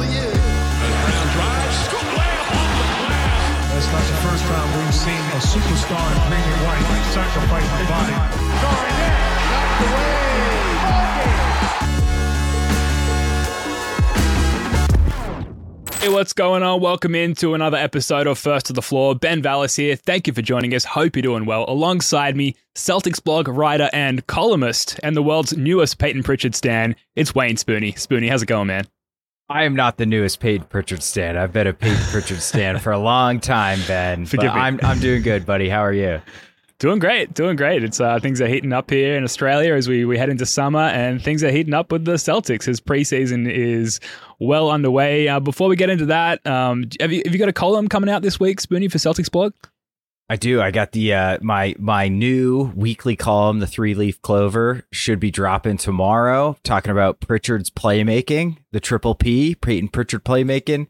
certainly is. Brown drives, scoop layup off the glass. It's not the first time we've seen a superstar in green and white sacrifice the body. Knocked away. Hey, what's going on? Welcome into another episode of First to the Floor. Ben Vallis here. Thank you for joining us. Hope you're doing well. Alongside me, Celtics blog writer and columnist, and the world's newest Payton Pritchard stan. It's Wayne Spooney. Spooney, how's it going, man? I am not the newest Payton Pritchard stan. I've been a Payton Pritchard stan for a long time, Ben. Forgive but me. I'm I'm doing good, buddy. How are you? Doing great, doing great. It's uh, things are heating up here in Australia as we, we head into summer, and things are heating up with the Celtics as preseason is well underway. Uh, before we get into that, um, have you have you got a column coming out this week, Spooney, for Celtics blog? I do. I got the uh, my my new weekly column, the Three Leaf Clover, should be dropping tomorrow. Talking about Pritchard's playmaking, the triple P, Payton Pritchard playmaking,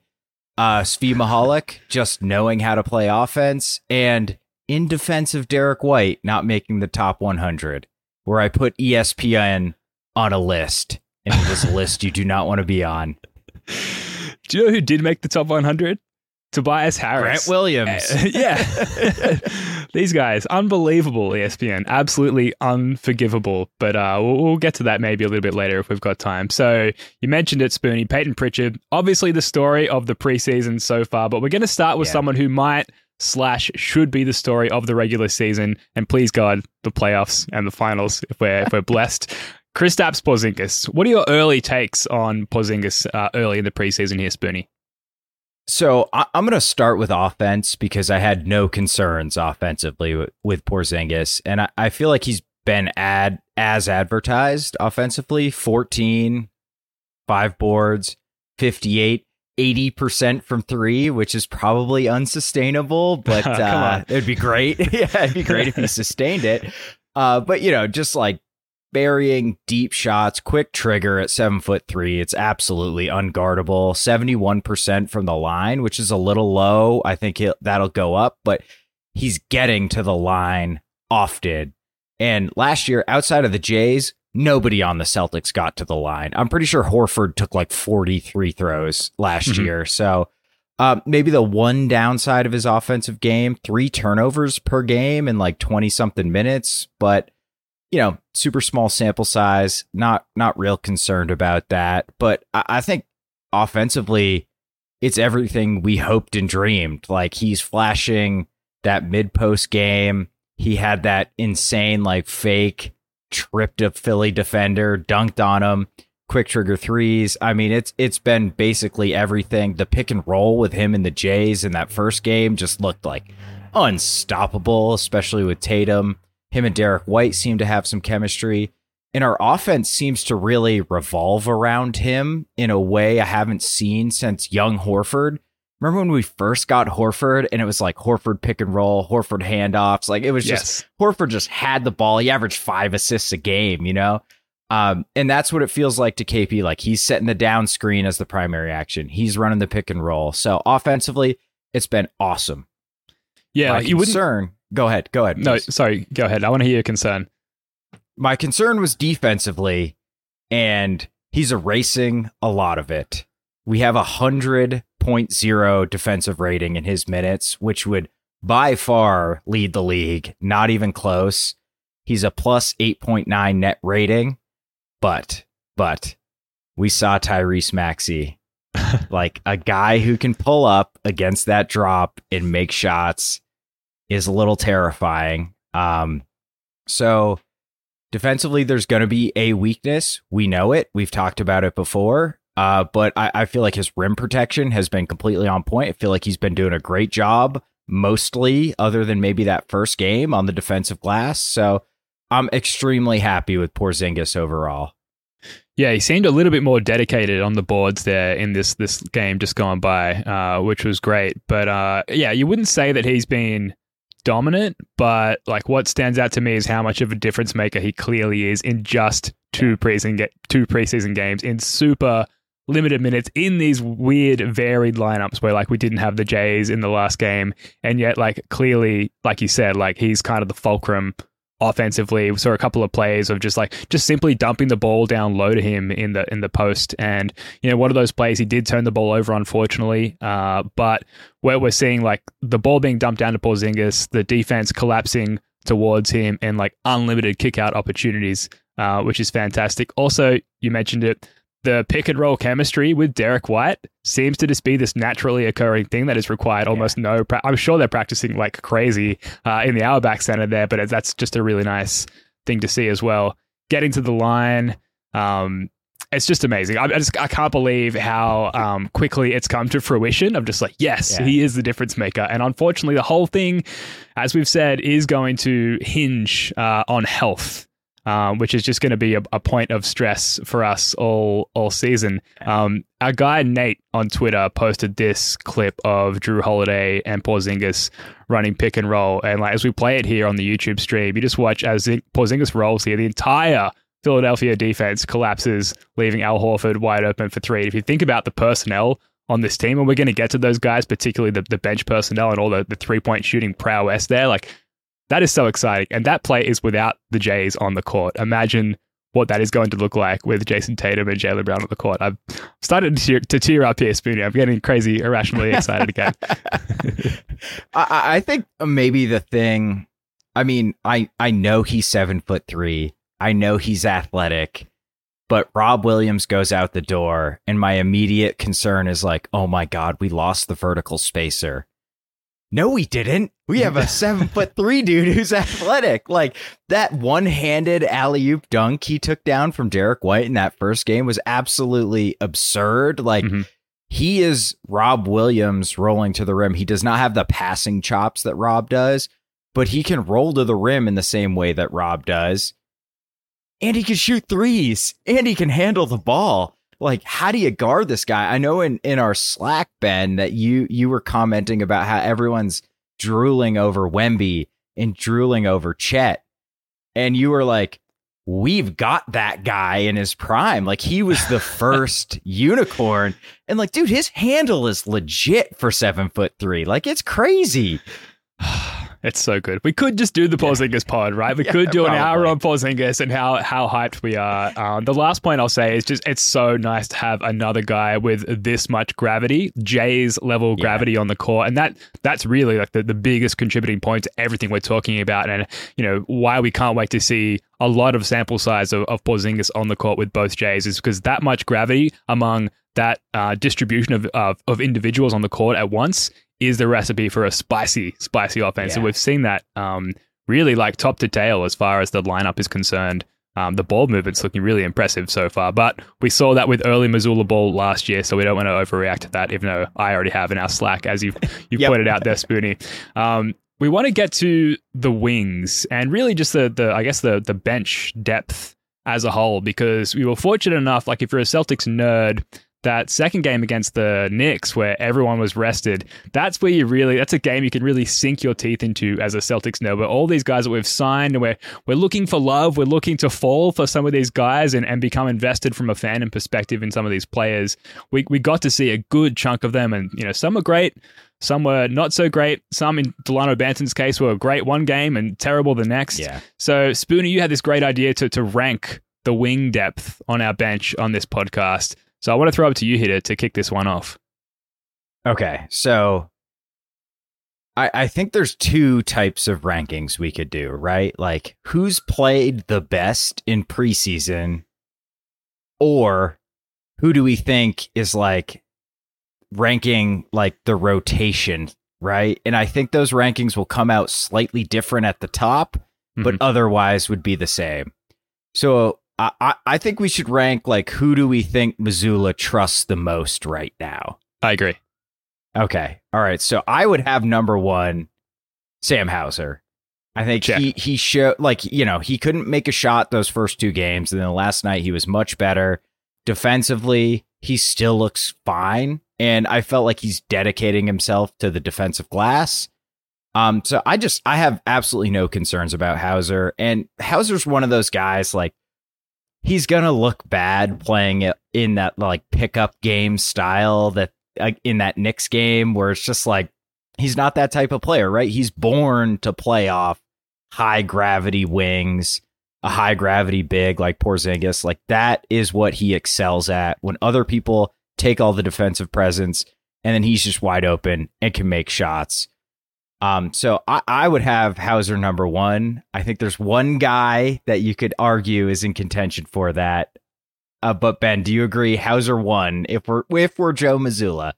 uh, Svi Mykhailiuk just knowing how to play offense, and in defense of Derrick White not making the top 100, where I put ESPN on a list, and it is a list you do not want to be on. Do you know who did make the top 100? Tobias Harris. Grant Williams. Uh, yeah. These guys, unbelievable, ESPN. Absolutely unforgivable. But uh, we'll, we'll get to that maybe a little bit later if we've got time. So you mentioned it, Spoonie, Payton Pritchard. Obviously, the story of the preseason so far, but we're going to start with Yeah. someone who might slash should be the story of the regular season. And please, God, the playoffs and the finals if we're, if we're blessed. Kristaps Porzingis. What are your early takes on Porzingis uh, early in the preseason here, Spoonie? So I, I'm going to start with offense because I had no concerns offensively with, with Porzingis, and I, I feel like he's been ad as advertised offensively 14, five boards, 58. 80% from three, which is probably unsustainable, but uh, it'd be great. yeah, it'd be great if he sustained it. Uh, but, you know, just like burying deep shots, quick trigger at seven foot three. It's absolutely unguardable. 71% from the line, which is a little low. I think that'll go up, but he's getting to the line often. And last year, outside of the Jays, nobody on the Celtics got to the line. I'm pretty sure Horford took like 43 throws last Mhm. year. So um, maybe the one downside of his offensive game, three turnovers per game in like 20 something minutes, but you know, super small sample size. Not not real concerned about that. But I, I think offensively, it's everything we hoped and dreamed. Like he's flashing that mid post game. He had that insane like fake tripped a Philly defender, dunked on him, quick trigger threes. I mean, it's it's been basically everything. The pick and roll with him and the Jays in that first game just looked like unstoppable, especially with Tatum. Him and Derrick White seem to have some chemistry. And our offense seems to really revolve around him in a way I haven't seen since young Horford. Remember when we first got Horford and it was like Horford pick and roll, Horford handoffs? Like it was just Horford just had the ball. He averaged five assists a game, you know? Um, and that's what it feels like to KP. Like he's setting the down screen as the primary action. He's running the pick and roll. So offensively, it's been awesome. Yeah, My like concern. Go ahead. Go ahead. No, sorry. Go ahead. I want to hear your concern. My concern was defensively, and he's erasing a lot of it. We have a hundred point zero defensive rating in his minutes, which would by far lead the league. Not even close. He's a plus eight point nine net rating, but but we saw Tyrese Maxey, like a guy who can pull up against that drop and make shots, is a little terrifying. Um, so defensively, there's going to be a weakness. We know it. We've talked about it before. Uh, but I, I feel like his rim protection has been completely on point. I feel like he's been doing a great job, mostly, other than maybe that first game on the defensive glass. So I'm extremely happy with Porzingis overall. Yeah, he seemed a little bit more dedicated on the boards there in this this game just gone by, uh, which was great. But uh, yeah, you wouldn't say that he's been dominant, but like what stands out to me is how much of a difference maker he clearly is in just two preseason get two preseason games in super limited minutes in these weird varied lineups where like we didn't have the Jays in the last game. And yet like clearly like you said like he's kind of the fulcrum offensively. We saw a couple of plays of just like just simply dumping the ball down low to him in the in the post, and you know one of those plays he did turn the ball over, unfortunately. Uh, but where we're seeing like the ball being dumped down to Porzingis, the defense collapsing towards him, and like unlimited kick out opportunities, uh, which is fantastic. Also, you mentioned it. The pick and roll chemistry with Derrick White seems to just be this naturally occurring thing that is required almost no. Pra- I'm sure they're practicing like crazy uh, in the Auerbach Center there, but that's just a really nice thing to see as well. Getting to the line, um, it's just amazing. I, I, just I can't believe how um, quickly it's come to fruition. I'm just like, yes, Yeah. he is the difference maker. And unfortunately, the whole thing, as we've said, is going to hinge uh, on health. Um, which is just going to be a, a point of stress for us all all season. Um, our guy Nate on Twitter posted this clip of Jrue Holiday and Porzingis running pick and roll, and like as we play it here on the YouTube stream, you just watch as Zing- Porzingis rolls here. The entire Philadelphia defense collapses, leaving Al Horford wide open for three. If you think about the personnel on this team, and we're going to get to those guys, particularly the, the bench personnel and all the, the three point shooting prowess there, like that is so exciting. And that play is without the Jays on the court. Imagine what that is going to look like with Jayson Tatum and Jaylen Brown on the court. I've started to tear, to tear up here, Spoonie. I'm getting crazy, irrationally excited again. I, I think maybe the thing. I mean, I I know he's seven foot three. I know he's athletic, but Rob Williams goes out the door, and my immediate concern is like, oh my god, we lost the vertical spacer. No, we didn't. We have a seven foot three dude who's athletic. Like that one handed alley oop dunk he took down from Derrick White in that first game was absolutely absurd. Like Mhm. he is Rob Williams rolling to the rim. He does not have the passing chops that Rob does, but he can roll to the rim in the same way that Rob does. And he can shoot threes and he can handle the ball. Like, how do you guard this guy? I know in, in our Slack, Ben, that you you were commenting about how everyone's drooling over Wemby and drooling over Chet. And you were like, we've got that guy in his prime. Like he was the first unicorn. And like, dude, his handle is legit for seven foot three. Like it's crazy. It's so good. We could just do the Porzingis pod, right? We could do an hour on Porzingis and how how hyped we are. Um, the last point I'll say is just it's so nice to have another guy with this much gravity, Jay's level Yeah. gravity on the court, and that that's really like the, the biggest contributing point to everything we're talking about, and you know why we can't wait to see a lot of sample size of, of Porzingis on the court with both Jays is because that much gravity among that uh, distribution of, of of individuals on the court at once is the recipe for a spicy, spicy offense. And we've seen that um, really like top to tail as far as the lineup is concerned. Um, the ball movement's looking really impressive so far, but we saw that with early Mazzulla ball last year, so we don't want to overreact to that. Even though I already have in our Slack, as you've you've Yep. pointed out there, Spoonie. Um, we want to get to the wings and really just the the I guess the the bench depth as a whole because we were fortunate enough. Like if you're a Celtics nerd, that second game against the Knicks where everyone was rested, that's where you really that's a game you can really sink your teeth into as a Celtics nerd. Where all these guys that we've signed and we're we're looking for love, we're looking to fall for some of these guys and, and become invested from a fan and perspective in some of these players. We we got to see a good chunk of them and you know some are great. Some were not so great. Some, in Delano Banton's case, were great one game and terrible the next. Yeah. So, Spoonie, you had this great idea to to rank the wing depth on our bench on this podcast. So, I want to throw up to you here to, to kick this one off. Okay. So I, I think there's two types of rankings we could do, right? Like who's played the best in preseason, or who do we think is like ranking like the rotation, right? And I think those rankings will come out slightly different at the top, but mm-hmm. otherwise would be the same. So I, I, think we should rank like who do we think Mazzulla trusts the most right now? I agree. Okay. All right. So I would have number one, Sam Hauser. I think Check. he he showed like you know he couldn't make a shot those first two games, and then last night he was much better defensively. He still looks fine, and I felt like he's dedicating himself to the defensive glass. Um, so I just I have absolutely no concerns about Hauser, and Hauser's one of those guys like he's gonna look bad playing it in that like pickup game style that like in that Knicks game where it's just like he's not that type of player, right? He's born to play off high gravity wings, a high gravity big like Porzingis. Like that is what he excels at. When other people take all the defensive presence and then he's just wide open and can make shots. Um, so I, I would have Hauser number one. I think there's one guy that you could argue is in contention for that. Uh, but Ben, do you agree Hauser one if we're if we're Joe Mazzulla,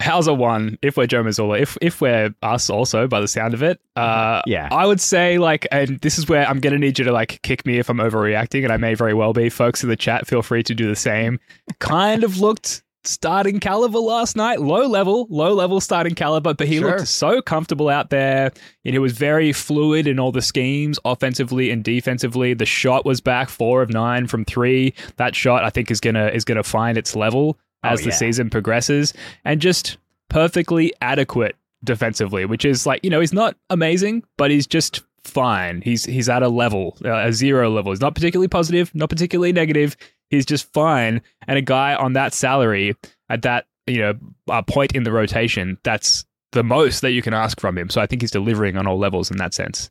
Hauser one if we're Joe Mazzulla, if if we're us also by the sound of it. Uh, Yeah. I would say like, and this is where I'm gonna need you to like kick me if I'm overreacting, and I may very well be. Folks in the chat, feel free to do the same. Kind of looked starting caliber last night, low level, low level starting caliber, but he Sure. looked so comfortable out there, and he was very fluid in all the schemes, offensively and defensively. The shot was back four of nine from three. That shot I think is gonna is gonna find its level Oh, as the season progresses, and just perfectly adequate defensively, which is like you know he's not amazing, but he's just fine. He's he's at a level, uh, a zero level. He's not particularly positive, not particularly negative. He's just fine. And a guy on that salary at that you know point in the rotation, that's the most that you can ask from him. So I think he's delivering on all levels in that sense.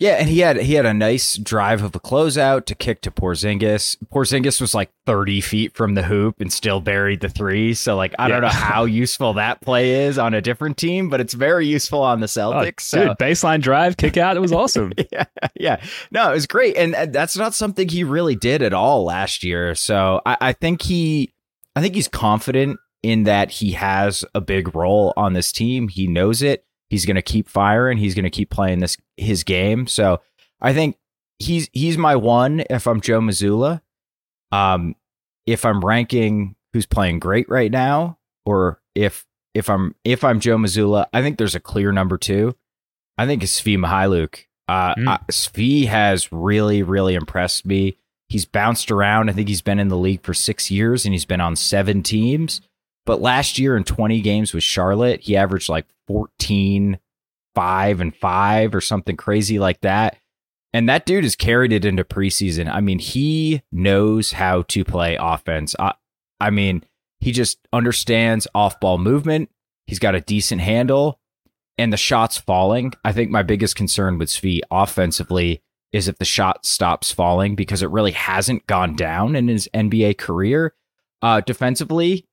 Yeah, and he had he had a nice drive of a closeout to kick to Porzingis. Porzingis was like 30 feet from the hoop and still buried the three. So like I don't know how useful that play is on a different team, but it's very useful on the Oh, Celtics. so dude, baseline drive, kick out. It was awesome. yeah, yeah. No, it was great. And uh, that's not something he really did at all last year. So I, I think he I think he's confident in that he has a big role on this team. He knows it. He's gonna keep firing. He's gonna keep playing this his game. So I think he's he's my one if I'm Joe Mazzulla, Um if I'm ranking who's playing great right now, or if if I'm if I'm Joe Mazzulla, I think there's a clear number two. I think it's Svi Mykhailiuk. Uh, Mm. uh, Svi has really, really impressed me. He's bounced around. I think he's been in the league for six years and he's been on seven teams. But last year in 20 games with Charlotte, he averaged like 14, 5, and 5 or something crazy like that. And that dude has carried it into preseason. I mean, he knows how to play offense. I, I mean, he just understands off ball movement. He's got a decent handle and the shots falling. I think my biggest concern with Svi offensively is if the shot stops falling because it really hasn't gone down in his NBA career. Uh, defensively,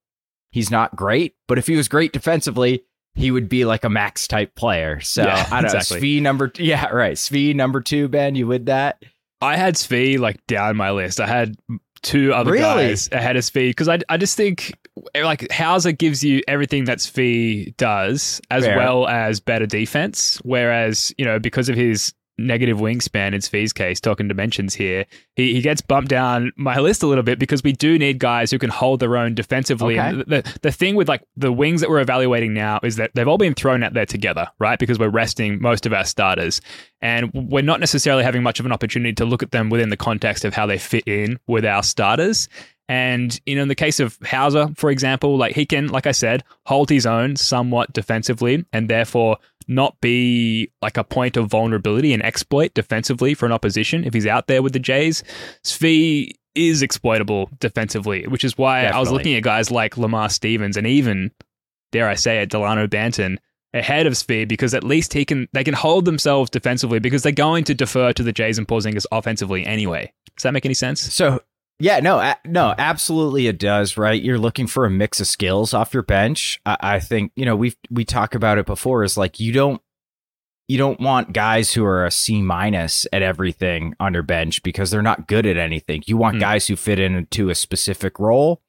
he's not great, but if he was great defensively, he would be like a max type player. So Yeah, I don't exactly. know. Svi number, yeah, right. Svi number two, Ben, you with that? I had Svi like down my list. I had two other Really? guys ahead of Svi because I, I just think like Hauser gives you everything that Svi does as Fair. well as better defense. Whereas you know because of his negative wingspan in Svi's case, talking dimensions here, he, he gets bumped down my list a little bit because we do need guys who can hold their own defensively. Okay. And the, the thing with like the wings that we're evaluating now is that they've all been thrown out there together, right? Because we're resting most of our starters. And we're not necessarily having much of an opportunity to look at them within the context of how they fit in with our starters. And you know, in the case of Hauser, for example, like he can, like I said, hold his own somewhat defensively, and therefore not be like a point of vulnerability and exploit defensively for an opposition if he's out there with the Jays. Svi is exploitable defensively, which is why I was looking at guys like Lamar Stevens and even, dare I say it, Delano Banton ahead of Svi because at least he can they can hold themselves defensively because they're going to defer to the Jays and Porzingis offensively anyway. Does that make any sense? So yeah, no, no, absolutely it does. Right, you're looking for a mix of skills off your bench. I, I think you know we we talk about it before. Is like you don't you don't want guys who are a C minus at everything on your bench because they're not good at anything. You want Hmm. guys who fit into a specific role.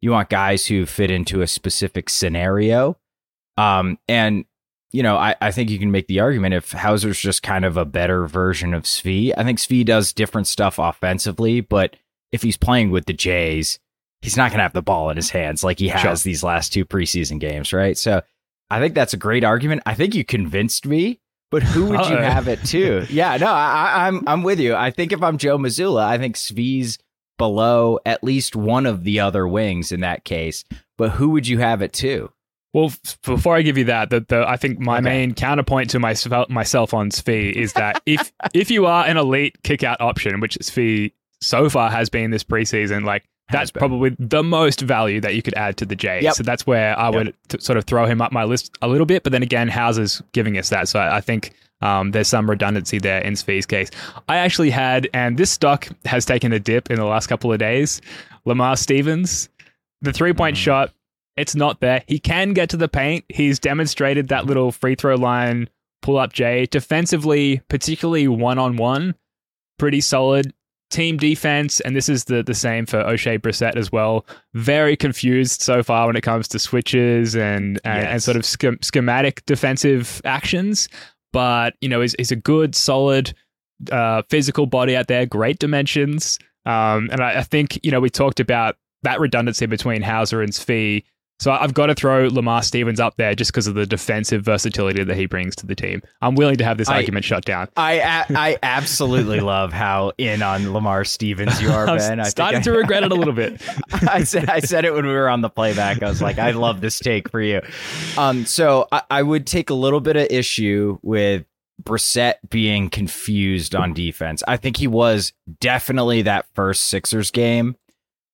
You want guys who fit into a specific scenario. Um, and you know, I, I think you can make the argument if Hauser's just kind of a better version of Svi. I think Svi does different stuff offensively, but if he's playing with the Jays, he's not going to have the ball in his hands like he has Sure. these last two preseason games, right? So I think that's a great argument. I think you convinced me, but who would you Uh-oh. have it to? yeah, no, I, I- I'm I'm with you. I think if I'm Joe Mazzulla, I think Svi's below at least one of the other wings in that case. But who would you have it to? Well, f- before I give you that, the, the I think my Okay. main counterpoint to myself myself on Svi is that if if you are an elite kick out option, which Svi so far has been this preseason, like that's probably the most value that you could add to the J. Yep. So that's where I would t- sort of throw him up my list a little bit. But then again, Hauser's giving us that. So I, I think um, there's some redundancy there in Svi's case. I actually had, and this stock has taken a dip in the last couple of days. Lamar Stevens, the three point Mm. shot, it's not there. He can get to the paint. He's demonstrated that little free throw line pull up J. Defensively, particularly one on one, pretty solid. Team defense, and this is the, the same for Oshae Brissett as well. Very confused so far when it comes to switches and and, and sort of schem- schematic defensive actions. But you know, is is a good, solid, uh, physical body out there. Great dimensions. Um, and I, I think you know we talked about that redundancy between Hauser and Svi. So I've got to throw Lamar Stevens up there just because of the defensive versatility that he brings to the team. I'm willing to have this I- argument shut down. I I absolutely love how in on Lamar Stevens you are, Ben. I think starting I- to regret it a little bit. I said I said it when we were on the playback. I was like, I love this take for you. Um, so I, I would take a little bit of issue with Brissett being confused on defense. I think he was definitely that first Sixers game.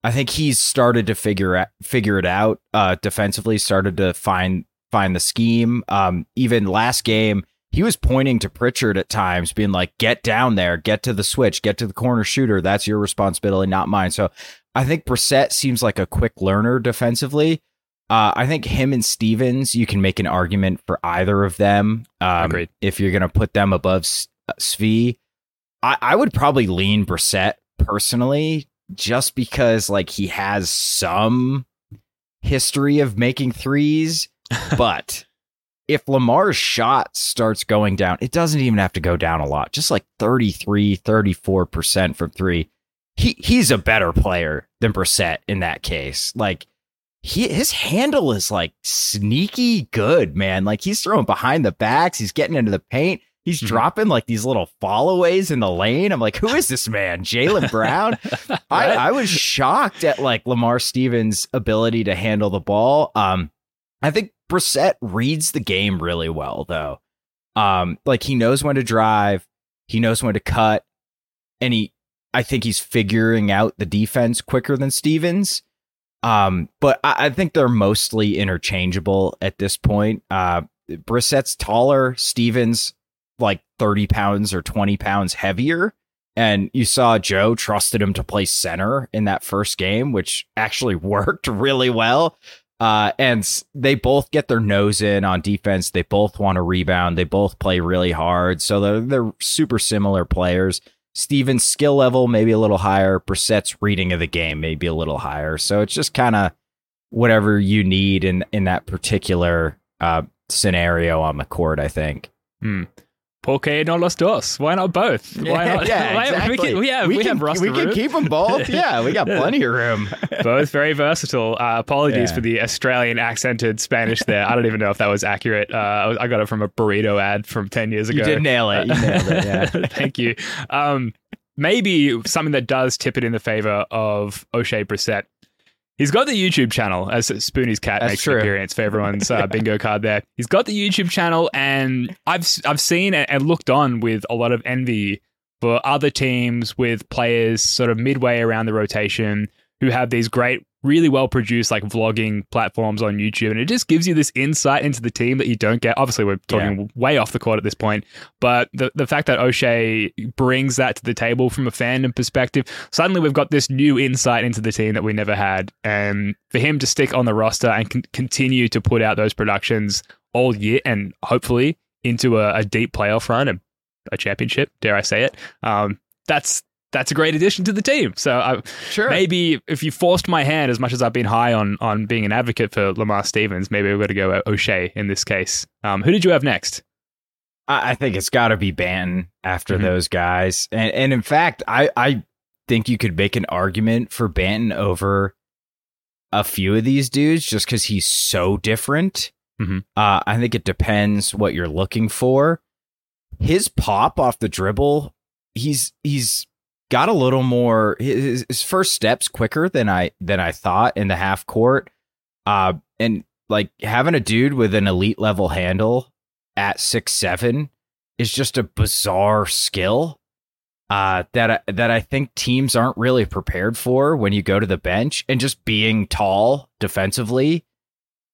I think he's started to figure out, figure it out uh, defensively. Started to find find the scheme. Um, even last game, he was pointing to Pritchard at times, being like, "Get down there, get to the switch, get to the corner shooter. That's your responsibility, not mine." So I think Brissett seems like a quick learner defensively. Uh, I think him and Stevens, you can make an argument for either of them. Um, Agreed. If you're going to put them above S- uh, Svi, I, I would probably lean Brissett personally, just because like he has some history of making threes. but if Lamar's shot starts going down, it doesn't even have to go down a lot, just like 33, 34% from three. He he's a better player than Brissett in that case. Like he his handle is like sneaky good, man. Like he's throwing behind the backs, he's getting into the paint. He's Mhm. dropping like these little followays in the lane. I'm like, who is this man? Jaylen Brown? I, I was shocked at like Lamar Stevens' ability to handle the ball. Um, I think Brissett reads the game really well, though. Um, like he knows when to drive, he knows when to cut, and he, I think he's figuring out the defense quicker than Stevens. Um, but I, I think they're mostly interchangeable at this point. Uh, Brissett's taller, Stevens like 30 pounds or 20 pounds heavier. And you saw Joe trusted him to play center in that first game, which actually worked really well. Uh, and they both get their nose in on defense. They both want to rebound. They both play really hard. So they're, they're super similar players. Steven's skill level maybe a little higher. Brissett's reading of the game maybe a little higher. So it's just kind of whatever you need in in that particular uh, scenario on the court. I think. Por qué no los dos? Why not both? Why not? yeah, why- exactly. We, can, we have, we, can, have roster we can room. keep them both. Yeah, we got plenty of room. both very versatile. Uh, apologies Yeah. for the Australian accented Spanish there. I don't even know if that was accurate. Uh, I I got it from a burrito ad from 10 years ago. You did nail it. You nailed it. Yeah. Thank you. Um, maybe something that does tip it in the favor of Oshae Brissett. He's got the YouTube channel, as Spoonie's cat That's makes true. an appearance for everyone's uh, bingo card there. He's got the YouTube channel, and I've I've seen and and looked on with a lot of envy for other teams with players sort of midway around the rotation who have these great, really well produced like vlogging platforms on YouTube, and it just gives you this insight into the team that you don't get. Obviously, we're talking way off the court at this point, but the the fact that Oshae brings that to the table from a fandom perspective, suddenly we've got this new insight into the team that we never had, and for him to stick on the roster and con- continue to put out those productions all year, and hopefully into a, a deep playoff run and a championship, dare I say it? Um, that's that's a great addition to the team. So I, Sure. maybe if you forced my hand, as much as I've been high on on being an advocate for Lamar Stevens, maybe we've got to go Oshae in this case. Um, who did you have next? I, I think it's got to be Banton after Mhm. those guys, and and in fact, I I think you could make an argument for Banton over a few of these dudes just because he's so different. Mhm. Uh, I think it depends what you're looking for. His pop off the dribble, he's he's got a little more. His, his first steps quicker than I than I thought in the half court. Uh, and like having a dude with an elite level handle at six seven is just a bizarre skill. uh, that I, that I think teams aren't really prepared for when you go to the bench, and just being tall defensively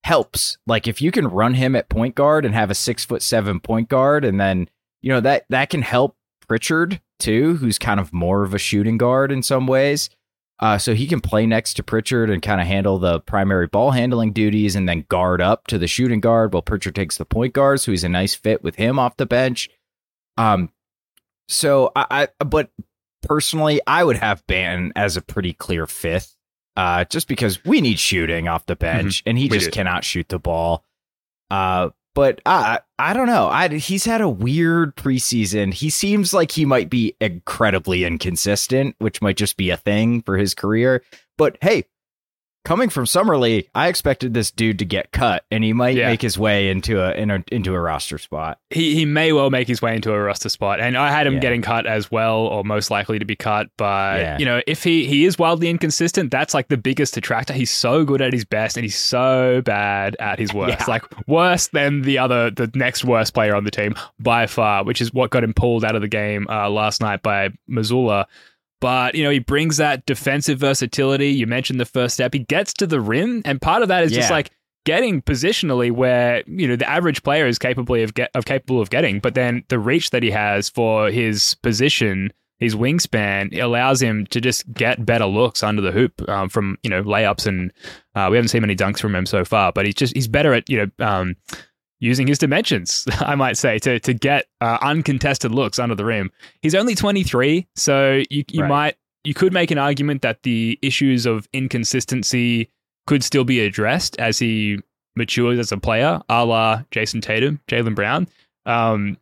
helps. Like if you can run him at point guard and have a six foot seven point guard, and then you know that that can help Pritchard too, who's kind of more of a shooting guard in some ways. Uh, so he can play next to Pritchard and kind of handle the primary ball handling duties and then guard up to the shooting guard while Pritchard takes the point guard. So he's a nice fit with him off the bench. Um, so I, I but personally, I would have Banton as a pretty clear fifth, uh, just because we need shooting off the bench and he We just do. cannot shoot the ball. Uh, but I I don't know. I he's had a weird preseason. He seems like he might be incredibly inconsistent, which might just be a thing for his career. But hey, coming from summer league, I expected this dude to get cut, and he might Yeah. make his way into a, in a into a roster spot. he he may well make his way into a roster spot, and I had him Yeah. getting cut as well, or most likely to be cut. But Yeah. you know, if he he is wildly inconsistent, that's like the biggest detractor. He's so good at his best, and he's so bad at his worst. Like worse than the other, the next worst player on the team by far, which is what got him pulled out of the game uh, last night by Mazzulla. But you know, he brings that defensive versatility. You mentioned the first step. He gets to the rim, and part of that is just like getting positionally where you know the average player is capable of get of capable of getting, but then the reach that he has for his position, his wingspan, allows him to just get better looks under the hoop um, from you know layups, and uh, we haven't seen many dunks from him so far. But he's just he's better at you know. Um, Using his dimensions, I might say, to to get uh, uncontested looks under the rim. He's only 23, so you you Right. might you could make an argument that the issues of inconsistency could still be addressed as he matures as a player, a la Jayson Tatum, Jaylen Brown. Um,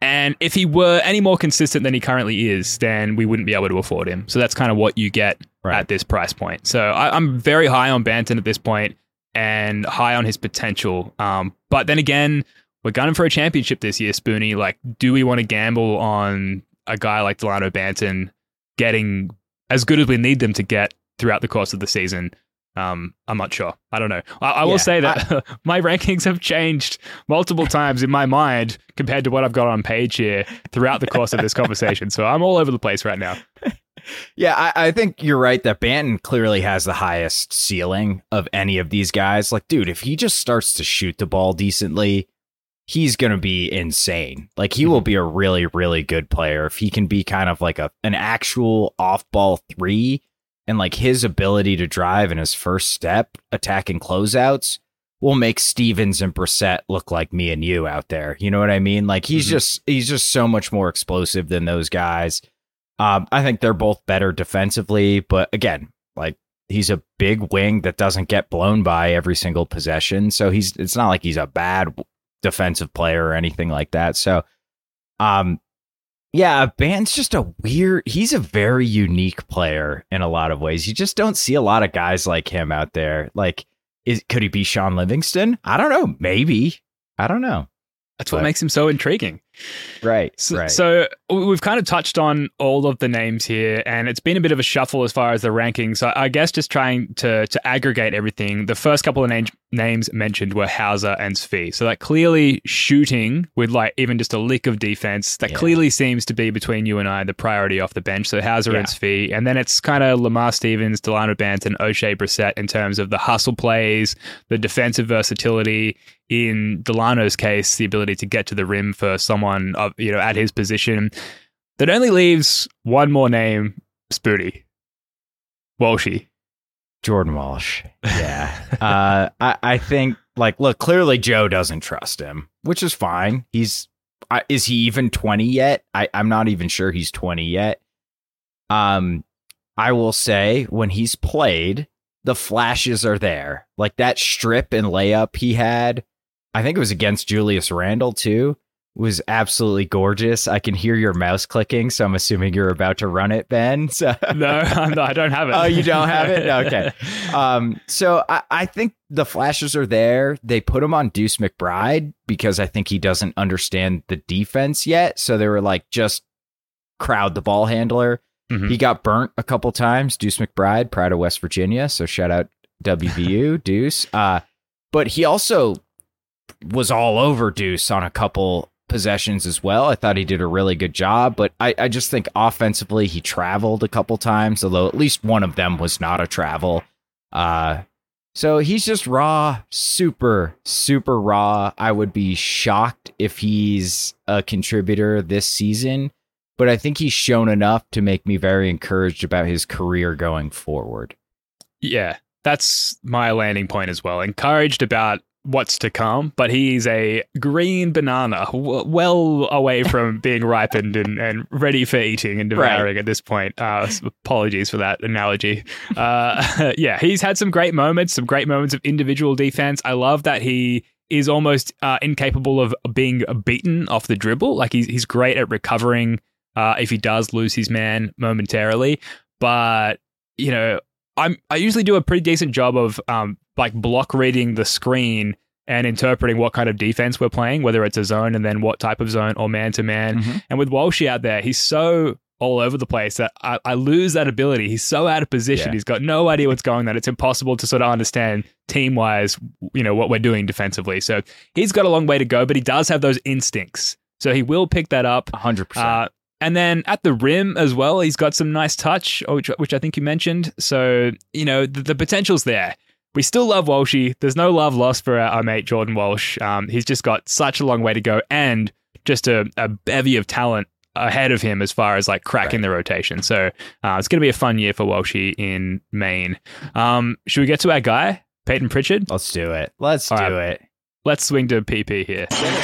and if he were any more consistent than he currently is, then we wouldn't be able to afford him. So that's kind of what you get Right. at this price point. So I, I'm very high on Banton at this point and high on his potential. Um, but then again, we're gunning for a championship this year, Spoonie. Like, do we want to gamble on a guy like Delano Banton getting as good as we need them to get throughout the course of the season? Um, I'm not sure. I don't know. I, I will say that my rankings have changed multiple times in my mind compared to what I've got on page here throughout the course of this conversation. So I'm all over the place right now. Yeah, I, I think you're right that Banton clearly has the highest ceiling of any of these guys. Like, dude, if he just starts to shoot the ball decently, he's going to be insane. Like, he will be a really, really good player if he can be kind of like a an actual off ball three and like his ability to drive in his first step, attacking closeouts, will make Stevens and Brissett look like me and you out there. You know what I mean? Like he's Mhm. just he's just so much more explosive than those guys. Um, I think they're both better defensively, but again, like he's a big wing that doesn't get blown by every single possession. So he's it's not like he's a bad defensive player or anything like that. So um yeah, Ban's just a weird he's a very unique player in a lot of ways. You just don't see a lot of guys like him out there. Like is could he be Shaun Livingston? I don't know. Maybe. I don't know. That's what makes him so intriguing. Right. So, right. so we've kind of touched on all of the names here, and it's been a bit of a shuffle as far as the rankings. So I guess just trying to to aggregate everything. The first couple of name, names mentioned were Hauser and Svi. So that clearly shooting with like even just a lick of defense. That Yeah. clearly seems to be between you and I the priority off the bench. So Hauser and Yeah. Svi, and then it's kind of Lamar Stevens, Delano Bant, and Oshae Brissett in terms of the hustle plays, the defensive versatility. In Delano's case, the ability to get to the rim for someone of you know at his position. That only leaves one more name, Spooty. Walshy. Jordan Walsh. Yeah. uh, I, I think, like, look, clearly Joe doesn't trust him, which is fine. He's, uh, is he even 20 yet? I, I'm not even sure he's 20 yet. Um, I will say when he's played, the flashes are there. Like that strip and layup he had, I think it was against Julius Randle too, was absolutely gorgeous. I can hear your mouse clicking, so I'm assuming you're about to run it, Ben. So No, not, I don't have it. Oh, you don't have it? Okay. um, so I, I think the flashes are there. They put him on Deuce McBride because I think he doesn't understand the defense yet. So they were like, just crowd the ball handler. Mhm. He got burnt a couple times. Deuce McBride, proud of West Virginia. So shout out WVU, Deuce. Uh, but he also was all over Deuce on a couple possessions as well. I thought he did a really good job, but I, I just think offensively he traveled a couple times, although at least one of them was not a travel. Uh, so he's just raw, super, super raw. I would be shocked if he's a contributor this season, but I think he's shown enough to make me very encouraged about his career going forward. Yeah, that's my landing point as well. Encouraged about what's to come, but he's a green banana, w- well away from being ripened and, and ready for eating and devouring Right. at this point. Uh, apologies for that analogy. Uh, yeah, he's had some great moments, some great moments of individual defense. I love that he is almost uh, incapable of being beaten off the dribble. Like he's he's great at recovering uh, if he does lose his man momentarily, but you know. I'm I usually do a pretty decent job of um like block reading the screen and interpreting what kind of defense we're playing, whether it's a zone and then what type of zone or man to man. And with Walshy out there, he's so all over the place that I, I lose that ability. He's so out of position. Yeah. He's got no idea what's going on. that It's impossible to sort of understand team wise, you know, what we're doing defensively. So he's got a long way to go, but he does have those instincts. So he will pick that up. 100%. Uh, and then at the rim as well, he's got some nice touch, which, which I think you mentioned. So, you know, the, the potential's there. We still love Walshy. There's no love lost for our, our mate Jordan Walsh. Um, he's just got such a long way to go and just a, a bevy of talent ahead of him as far as like cracking the rotation. So uh, it's going to be a fun year for Walshy in Maine. Um, should we get to our guy, Payton Pritchard? Let's do it. Let's All do right. it. Let's swing to PP here. Coming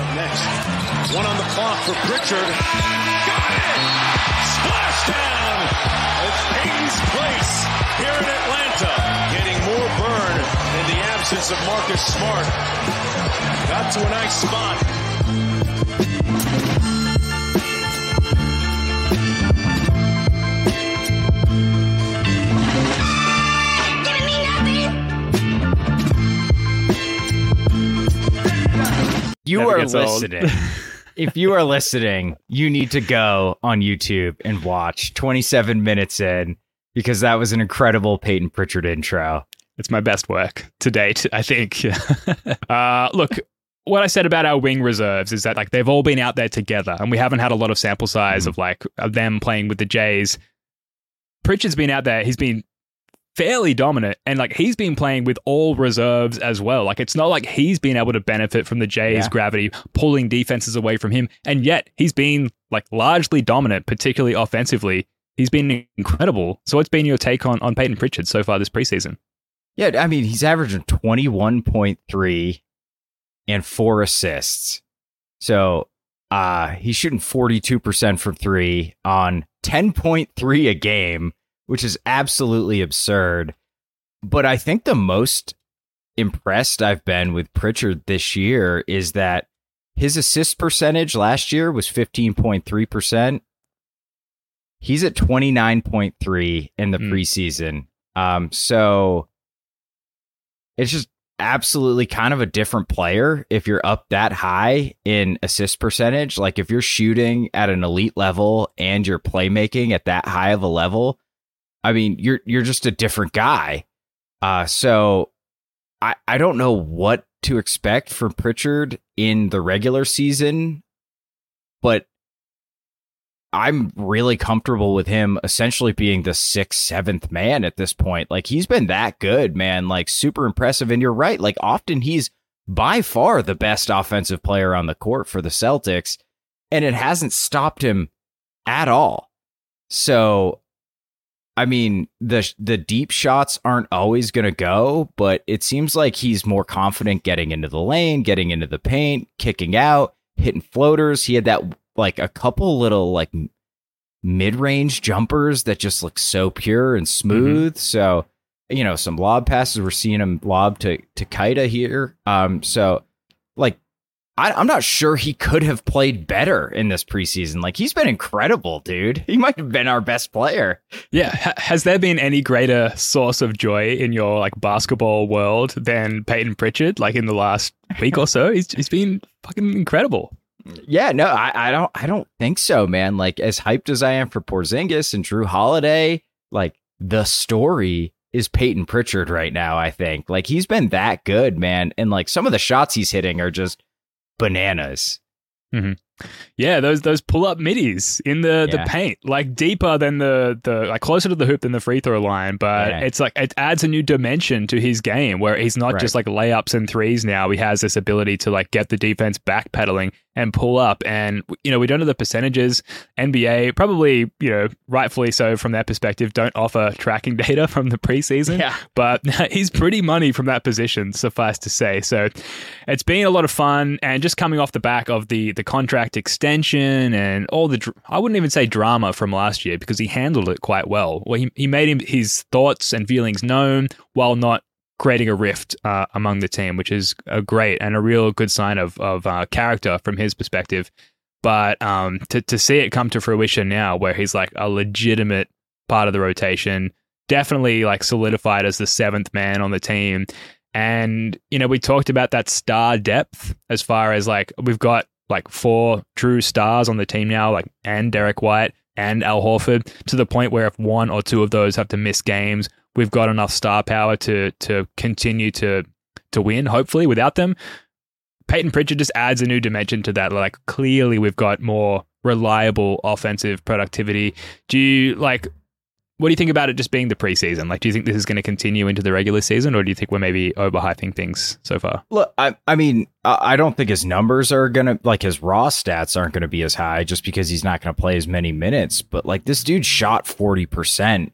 up next. One on the clock for Pritchard. Got the of Marcus Smart. Got to a nice spot. You Never are listening. if you are listening, you need to go on YouTube and watch 27 minutes in because that was an incredible Payton Pritchard intro. It's my best work to date, I think. uh, look, what I said about our wing reserves is that like they've all been out there together, and we haven't had a lot of sample size Mhm. of like of them playing with the Jays. Pritchard's been out there; he's been fairly dominant, and like he's been playing with all reserves as well. Like it's not like he's been able to benefit from the Jays' Yeah. gravity pulling defenses away from him, and yet he's been like largely dominant, particularly offensively. He's been incredible. So, what's been your take on on Payton Pritchard so far this preseason? Yeah, I mean, he's averaging 21.3 and four assists. So uh he's shooting 42% from 3 on 10.3 a game, which is absolutely absurd. But I think the most impressed I've been with Pritchard this year is that his assist percentage last year was 15.3%. He's at 29.3 in the Mm. preseason. Um so it's just absolutely kind of a different player if you're up that high in assist percentage. Like if you're shooting at an elite level and you're playmaking at that high of a level, I mean, you're you're just a different guy. Uh so I I don't know what to expect from Pritchard in the regular season, but I'm really comfortable with him essentially being the sixth, seventh man at this point. Like he's been that good, man. Like super impressive. And you're right. Like often he's by far the best offensive player on the court for the Celtics, and it hasn't stopped him at all. So, I mean, the the deep shots aren't always going to go, but it seems like he's more confident getting into the lane, getting into the paint, kicking out, hitting floaters. He had that like a couple little like mid-range jumpers that just look so pure and smooth. So, you know, some lob passes. We're seeing him lob to to Kaida here. Um, so like I, I'm not sure he could have played better in this preseason. Like he's been incredible, dude. He might have been our best player. Yeah, ha- has there been any greater source of joy in your like basketball world than Payton Pritchard? Like in the last week or so, he's he's been fucking incredible. Yeah, no, I, I don't I don't think so, man. Like as hyped as I am for Porzingis and Jrue Holiday, like the story is Payton Pritchard right now, I think. Like he's been that good, man. And like some of the shots he's hitting are just bananas. Mm-hmm. Yeah, those those pull up middies in the, Yeah. the paint, like deeper than the the like closer to the hoop than the free throw line, but Yeah. it's like it adds a new dimension to his game where he's not Right. just like layups and threes now. He has this ability to like get the defense backpedaling and pull up. And you know, we don't know the percentages. NBA probably, you know, rightfully so from their perspective, don't offer tracking data from the preseason. Yeah. But he's pretty money from that position, suffice to say. So it's been a lot of fun and just coming off the back of the the contract extension and all the dr- I wouldn't even say drama from last year because he handled it quite well. Well, he, he made him, his thoughts and feelings known while not creating a rift uh, among the team, which is a great and a real good sign of of uh, character from his perspective. But um, to to see it come to fruition now, where he's like a legitimate part of the rotation, definitely like solidified as the seventh man on the team. And, you know, we talked about that star depth as far as like we've got like four true stars on the team now, like and Derrick White and Al Horford, to the point where if one or two of those have to miss games, we've got enough star power to to continue to to win, hopefully, without them. Payton Pritchard just adds a new dimension to that. Like clearly we've got more reliable offensive productivity. Do you like what do you think about it just being the preseason? Like, do you think this is going to continue into the regular season, or do you think we're maybe overhyping things so far? Look, I, I mean, I don't think his numbers are gonna like his raw stats aren't gonna be as high just because he's not gonna play as many minutes. But like this dude shot forty percent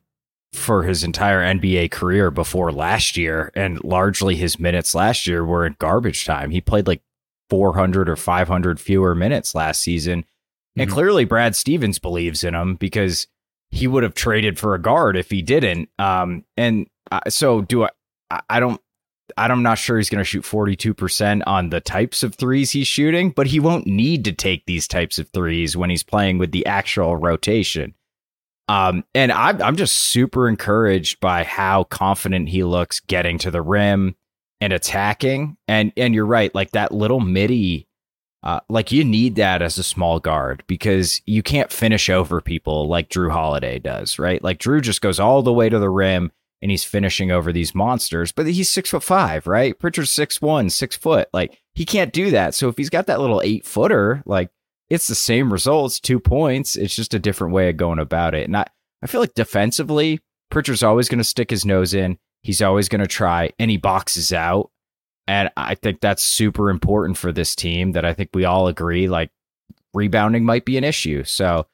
for his entire NBA career before last year, and largely his minutes last year were in garbage time. He played like four hundred or five hundred fewer minutes last season, and Mhm. clearly Brad Stevens believes in him because he would have traded for a guard if he didn't. Um, and so do I. I- I don't. I'm not sure he's going to shoot 42% on the types of threes he's shooting, but he won't need to take these types of threes when he's playing with the actual rotation. Um, and I'm, I'm just super encouraged by how confident he looks getting to the rim and attacking. And and you're right, like that little midi, uh, like you need that as a small guard because you can't finish over people like Jrue Holiday does, right? Like Jrue just goes all the way to the rim and he's finishing over these monsters. But he's six foot five, right? Pritchard's six one, six foot. Like he can't do that. So if he's got that little eight footer, like it's the same results, two points. It's just a different way of going about it. And I, I feel like defensively, Pritchard's always going to stick his nose in. He's always going to try, and he boxes out. And I think that's super important for this team. That I think we all agree, like rebounding might be an issue. So,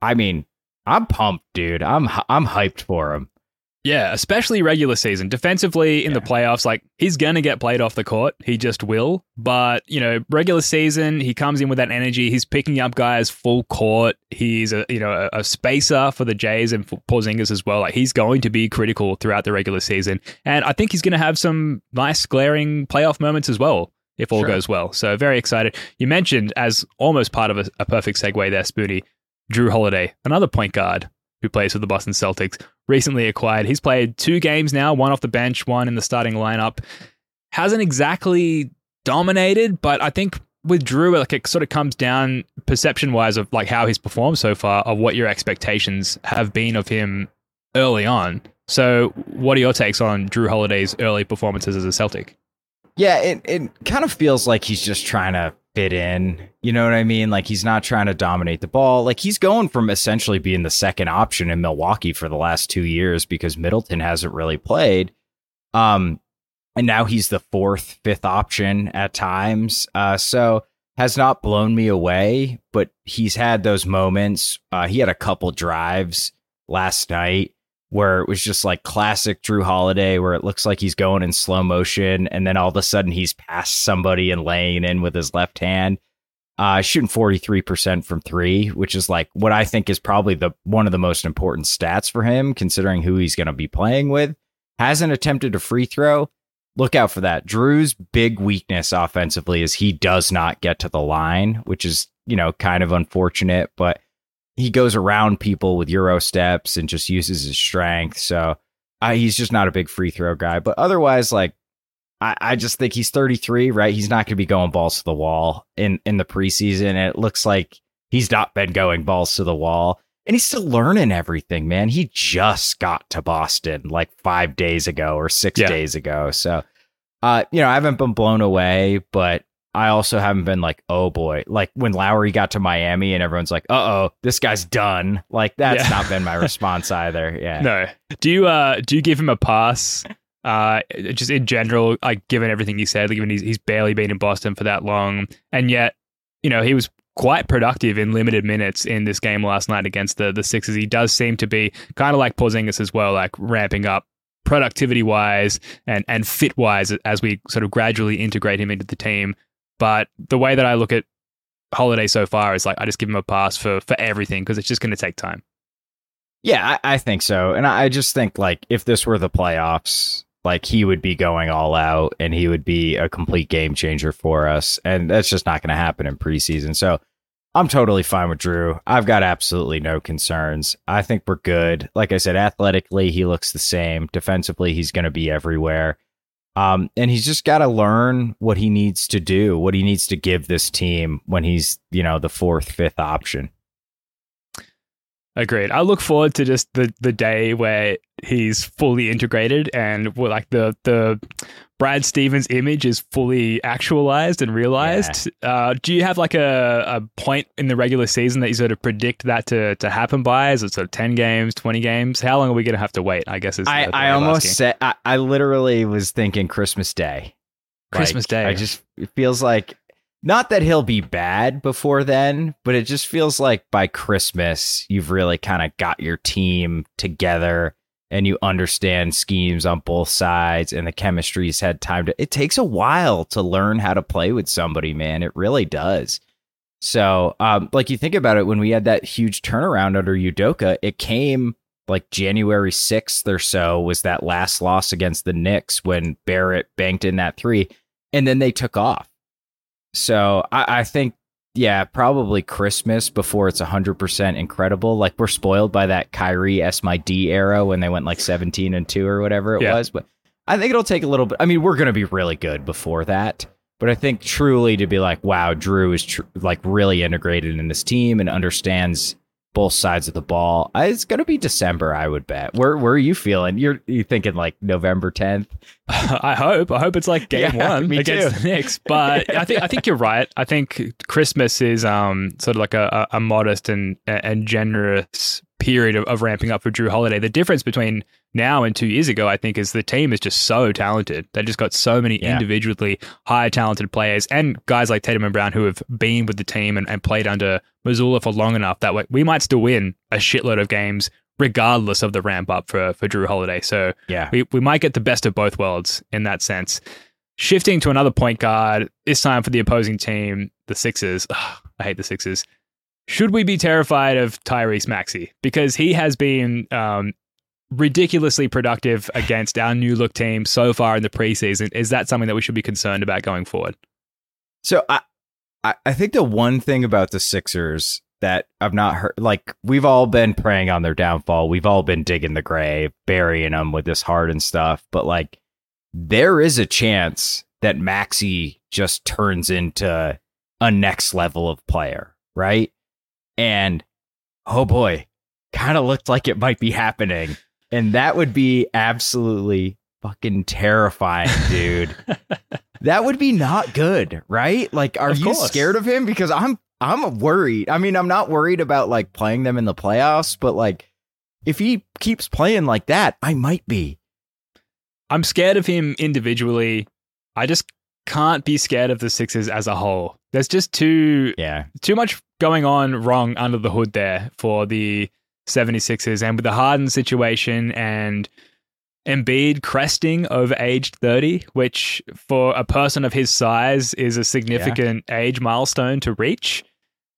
I mean, I'm pumped, dude. I'm I'm hyped for him. Yeah, especially regular season. Defensively in the playoffs, like he's going to get played off the court. He just will. But, you know, regular season, he comes in with that energy. He's picking up guys full court. He's a, you know, a, a spacer for the Jays and for Porzingis as well. Like he's going to be critical throughout the regular season. And I think he's going to have some nice glaring playoff moments as well if all Sure. goes well. So very excited. You mentioned as almost part of a, a perfect segue there, Spoonie, Jrue Holiday, another point guard who plays for the Boston Celtics, recently acquired. He's played two games now, one off the bench, one in the starting lineup. Hasn't exactly dominated, but I think with Jrue, like it sort of comes down perception wise of like how he's performed so far, of what your expectations have been of him early on. So, what are your takes on Jrue Holiday's early performances as a Celtic? Yeah, it it kind of feels like he's just trying to fit in. You know what I mean? Like he's not trying to dominate the ball. Like he's going from essentially being the second option in Milwaukee for the last 2 years because Middleton hasn't really played. Um and now he's the fourth, fifth option at times. Uh so has not blown me away, but he's had those moments. Uh he had a couple drives last night where it was just like classic Jrue Holiday, where it looks like he's going in slow motion, and then all of a sudden he's past somebody and laying in with his left hand, uh, shooting forty three percent from three, which is like what I think is probably the one of the most important stats for him, considering who he's going to be playing with. Hasn't attempted a free throw. Look out for that. Jrue's big weakness offensively is he does not get to the line, which is you know kind of unfortunate, but he goes around people with euro steps and just uses his strength. So uh, he's just not a big free throw guy. But otherwise, like I, I just think he's 33, right? He's not going to be going balls to the wall in in the preseason. And it looks like he's not been going balls to the wall. And he's still learning everything, man. He just got to Boston like five days ago or six Yeah. days ago. So, uh, you know, I haven't been blown away, but I also haven't been like, oh boy, like when Lowry got to Miami and everyone's like, uh oh, this guy's done. Like that's Yeah. not been my response either. Yeah. No. Do you uh do you give him a pass? Uh, just in general, like given everything he said, like given he's he's barely been in Boston for that long, and yet, you know, he was quite productive in limited minutes in this game last night against the the Sixers. He does seem to be kind of like Porzingis as well, like ramping up productivity wise and and fit wise as we sort of gradually integrate him into the team. But the way that I look at Holiday so far is like I just give him a pass for for everything because it's just going to take time. Yeah, I, I think so. And I I just think like if this were the playoffs, like he would be going all out and he would be a complete game changer for us. And that's just not going to happen in preseason. So I'm totally fine with Jrue. I've got absolutely no concerns. I think we're good. Like I said, athletically, he looks the same. Defensively, he's going to be everywhere. Um, and he's just got to learn what he needs to do, what he needs to give this team when he's, you know, the fourth, fifth option. Agreed. I look forward to just the the day where he's fully integrated and like the the Brad Stevens image is fully actualized and realized. Uh, do you have like a, a point in the regular season that you sort of predict that to to happen by? Is it sort of ten games, twenty games? How long are we going to have to wait? I guess is I, I almost asking. said I, I literally was thinking Christmas Day. Christmas Day. I just it feels like not that he'll be bad before then, but it just feels like by Christmas you've really kind of got your team together and you understand schemes on both sides and the chemistry's had time to it takes a while to learn how to play with somebody, man. It really does. So, um, like you think about it, when we had that huge turnaround under Udoka, it came like January 6th or so was that last loss against the Knicks when Barrett banked in that three, and then they took off. So I, I think, yeah, probably Christmas before it's 100% incredible. Like we're spoiled by that Kyrie S my D era when they went like 17 and 2 or whatever it Yeah. was. But I think it'll take a little bit. I mean, we're going to be really good before that. But I think truly to be like, wow, Jrue is tr- like really integrated in this team and understands both sides of the ball. It's going to be December, I would bet. Where where are you feeling? You're you thinking like November 10th? I hope. I hope it's like game Yeah, one against too. the Knicks. But I think I think you're right. I think Christmas is um sort of like a, a a modest and and generous period of, of ramping up for Jrue Holiday. The difference between now and two years ago, I think, is the team is just so talented. They just got so many Yeah. individually high talented players and guys like Tatum and Brown who have been with the team and, and played under Mazzulla for long enough that we- we might still win a shitload of games regardless of the ramp up for, for Jrue Holiday. So Yeah. we, we might get the best of both worlds in that sense. Shifting to another point guard, this time for the opposing team, the Sixers. Ugh, I hate the Sixers. Should we be terrified of Tyrese Maxey? Because he has been um, ridiculously productive against our new look team so far in the preseason. Is that something that we should be concerned about going forward? So I, I think the one thing about the Sixers that I've not heard, like we've all been preying on their downfall. We've all been digging the grave, burying them with this heart and stuff. But like, there is a chance that Maxey just turns into a next level of player, right? And oh boy, kind of looked like it might be happening, and that would be absolutely fucking terrifying, dude. That would be not good, right? Like, are you scared of him? Because I'm I'm worried. I mean, I'm not worried about like playing them in the playoffs, but like if he keeps playing like that, I might be. I'm scared of him individually. I just can't be scared of the Sixers as a whole. There's just too Yeah. too much going on wrong under the hood there for the 76ers and with the Harden situation and Embiid cresting over age 30, which for a person of his size is a significant age milestone to reach.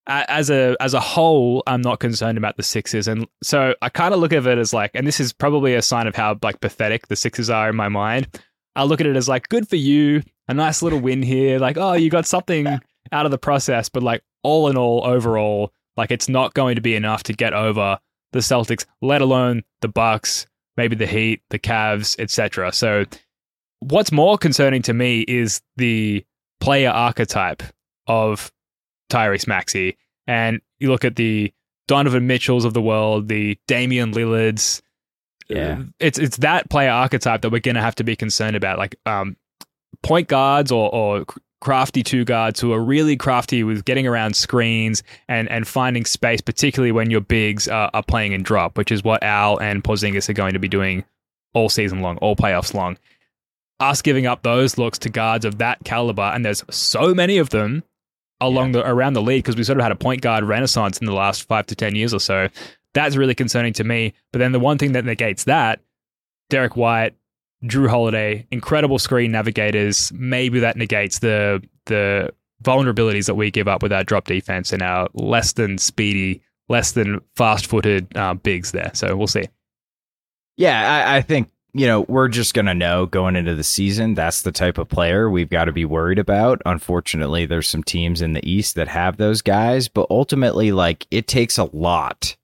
As a as a whole, I'm not concerned about the Sixers, and so I kind of look at it as like, and this is probably a sign of how like pathetic the Sixers are in my mind. I look at it as like, good for you, a nice little win here. Like, oh, you got something out of the process, but like all in all, overall, like it's not going to be enough to get over the Celtics, let alone the Bucks, maybe the Heat, the Cavs, etc. So, what's more concerning to me is the player archetype of Tyrese Maxey, and you look at the Donovan Mitchells of the world, the Damian Lillards. Yeah. it's it's that player archetype that we're going to have to be concerned about, like um, point guards or, or crafty two guards who are really crafty with getting around screens and, and finding space, particularly when your bigs are, are playing in drop, which is what Al and Porzingis are going to be doing all season long, all playoffs long. Us giving up those looks to guards of that caliber, and there's so many of them along the around the league because we sort of had a point guard renaissance in the last five to ten years or so. That's really concerning to me. But then the one thing that negates that, Derrick White, Jrue Holiday, incredible screen navigators. Maybe that negates the the vulnerabilities that we give up with our drop defense and our less than speedy, less than fast footed uh, bigs there. So we'll see. Yeah, I, I think you know, we're just going to know going into the season that's the type of player we've got to be worried about. Unfortunately, there's some teams in the East that have those guys, but ultimately, like, it takes a lot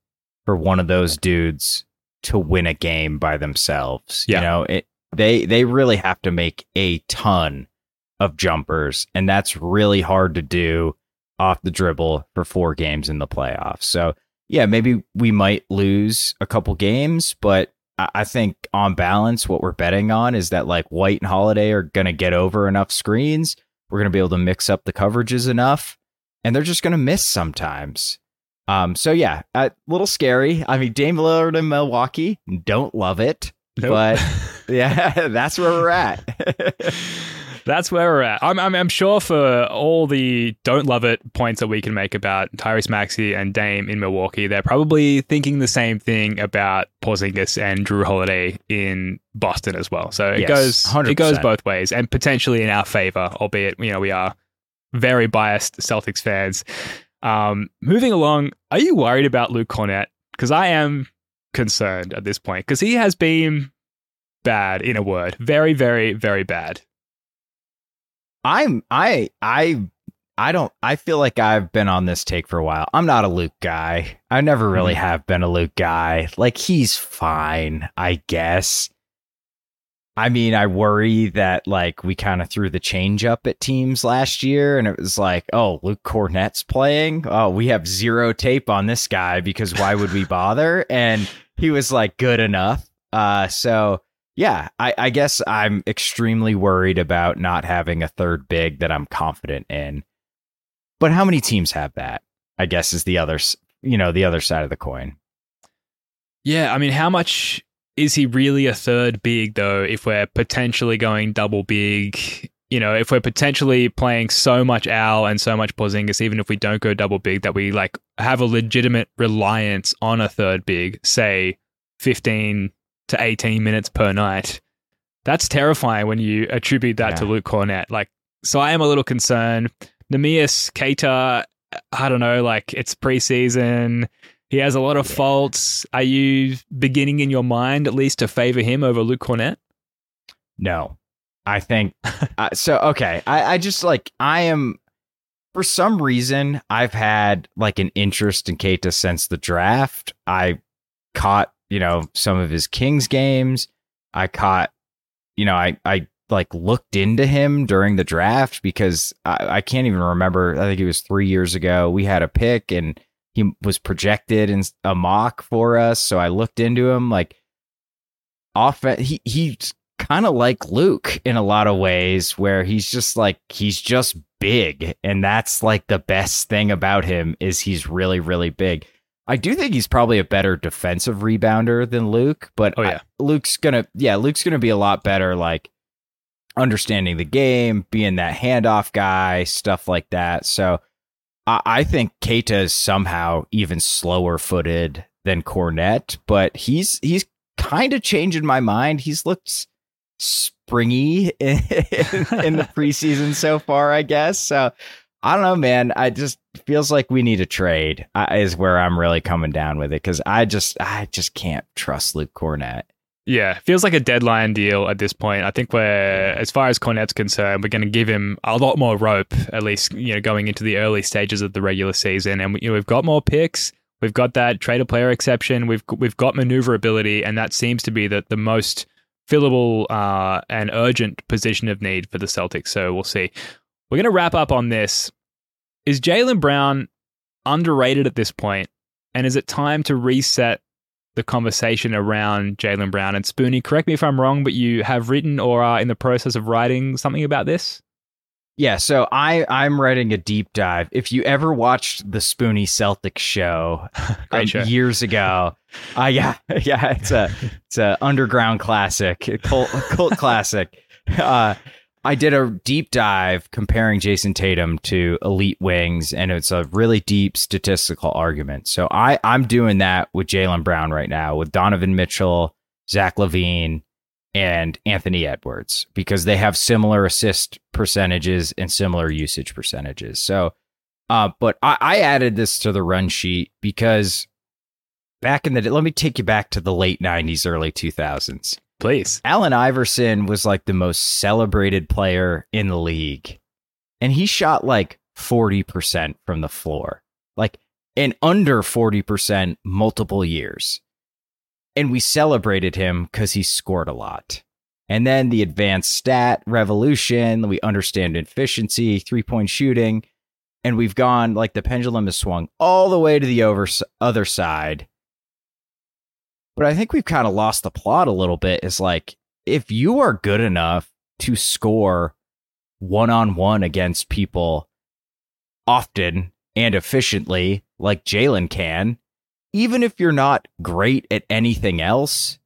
for one of those dudes to win a game by themselves. Yeah. You know, it, they they really have to make a ton of jumpers, and that's really hard to do off the dribble for four games in the playoffs. So, yeah, maybe we might lose a couple games, but I think on balance, what we're betting on is that like White and Holiday are going to get over enough screens. We're going to be able to mix up the coverages enough, and they're just going to miss sometimes. Um, so yeah, a little scary. I mean, Dame Lillard in Milwaukee, don't love it, Nope. but yeah, that's where we're at. That's where we're at. I'm, I'm, I'm sure for all the don't love it points that we can make about Tyrese Maxey and Dame in Milwaukee, they're probably thinking the same thing about Porzingis and Jrue Holiday in Boston as well. So it Yes, goes it goes both ways and potentially in our favor, albeit you know we are very biased Celtics fans. Um, moving along, are you worried about Luke Kornet? Because I am concerned at this point because he has been bad in a word, very, very, very bad. I'm I I I don't I feel like I've been on this take for a while. I'm not a Luke guy. I never really mm-hmm. have been a Luke guy. Like he's fine, I guess. I mean, I worry that like we kind of threw the change up at teams last year and it was like, oh, Luke Kornet's playing. Oh, we have zero tape on this guy because why would we bother? And he was like good enough. Uh so yeah, I, I guess I'm extremely worried about not having a third big that I'm confident in. But how many teams have that? I guess is the other, you know, the other side of the coin. Yeah, I mean, how much is he really a third big though? If we're potentially going double big, you know, if we're potentially playing so much Al and so much Porzingis, even if we don't go double big, that we like have a legitimate reliance on a third big, say fifteen to eighteen minutes per night. That's terrifying when you attribute that to Luke Kornet. Like, so I am a little concerned. Neemias Queta, I don't know, like it's preseason. He has a lot of faults. Are you beginning in your mind at least to favor him over Luke Kornet? No, I think uh, so. Okay, I, I just like I am. For some reason, I've had like an interest in Queta since the draft. I caught you know some of his Kings games. I caught you know I I like looked into him during the draft because I, I can't even remember. I think it was three years ago. We had a pick and he was projected in a mock for us. So I looked into him like off. Uh, he he's kind of like Luke in a lot of ways, where he's just like he's just big, and that's like the best thing about him is he's really really big. I do think he's probably a better defensive rebounder than Luke, but Oh, I- yeah. Luke's gonna yeah Luke's gonna be a lot better like understanding the game, being that handoff guy, stuff like that. So I, I think Queta is somehow even slower footed than Kornet, but he's he's kind of changing my mind. He's looked springy in, in the preseason so far, I guess. So I don't know, man. I just feels like we need a trade. uh, Is where I'm really coming down with it because I just I just can't trust Luke Kornet. Yeah, feels like a deadline deal at this point. I think we're, as far as Kornet's concerned, we're going to give him a lot more rope, at least you know going into the early stages of the regular season, and we, you know, we've got more picks. We've got that trade a player exception. We've we've got maneuverability, and that seems to be the the most fillable uh, and urgent position of need for the Celtics. So we'll see. We're going to wrap up on this. Is Jaylen Brown underrated at this? And is it time to reset the conversation around Jaylen Brown and Spoonie? Correct me if I'm wrong, but you have written or are in the process of writing something about this? Yeah, so I I'm writing a deep dive. If you ever watched the Spoonie Celtics show, um, show. years ago, uh, yeah, yeah, it's a it's a underground classic, cult cult classic. Uh, I did a deep dive comparing Jayson Tatum to elite wings, and it's a really deep statistical argument. So I I'm doing that with Jaylen Brown right now with Donovan Mitchell, Zach LaVine, and Anthony Edwards because they have similar assist percentages and similar usage percentages. So, uh, but I, I added this to the run sheet because back in the let me take you back to the late 90s, early 2000s. Please. Allen Iverson was like the most celebrated player in the league, and he shot like 40% from the floor, like and under 40% multiple years and we celebrated him because he scored a lot. And then the advanced stat revolution, we understand efficiency, three point shooting, and we've gone like the pendulum has swung all the way to the over, other side. But I think we've kind of lost the plot a little bit. Is like if you are good enough to score one on one against people often and efficiently, like Jaylen can, even if you're not great at anything else,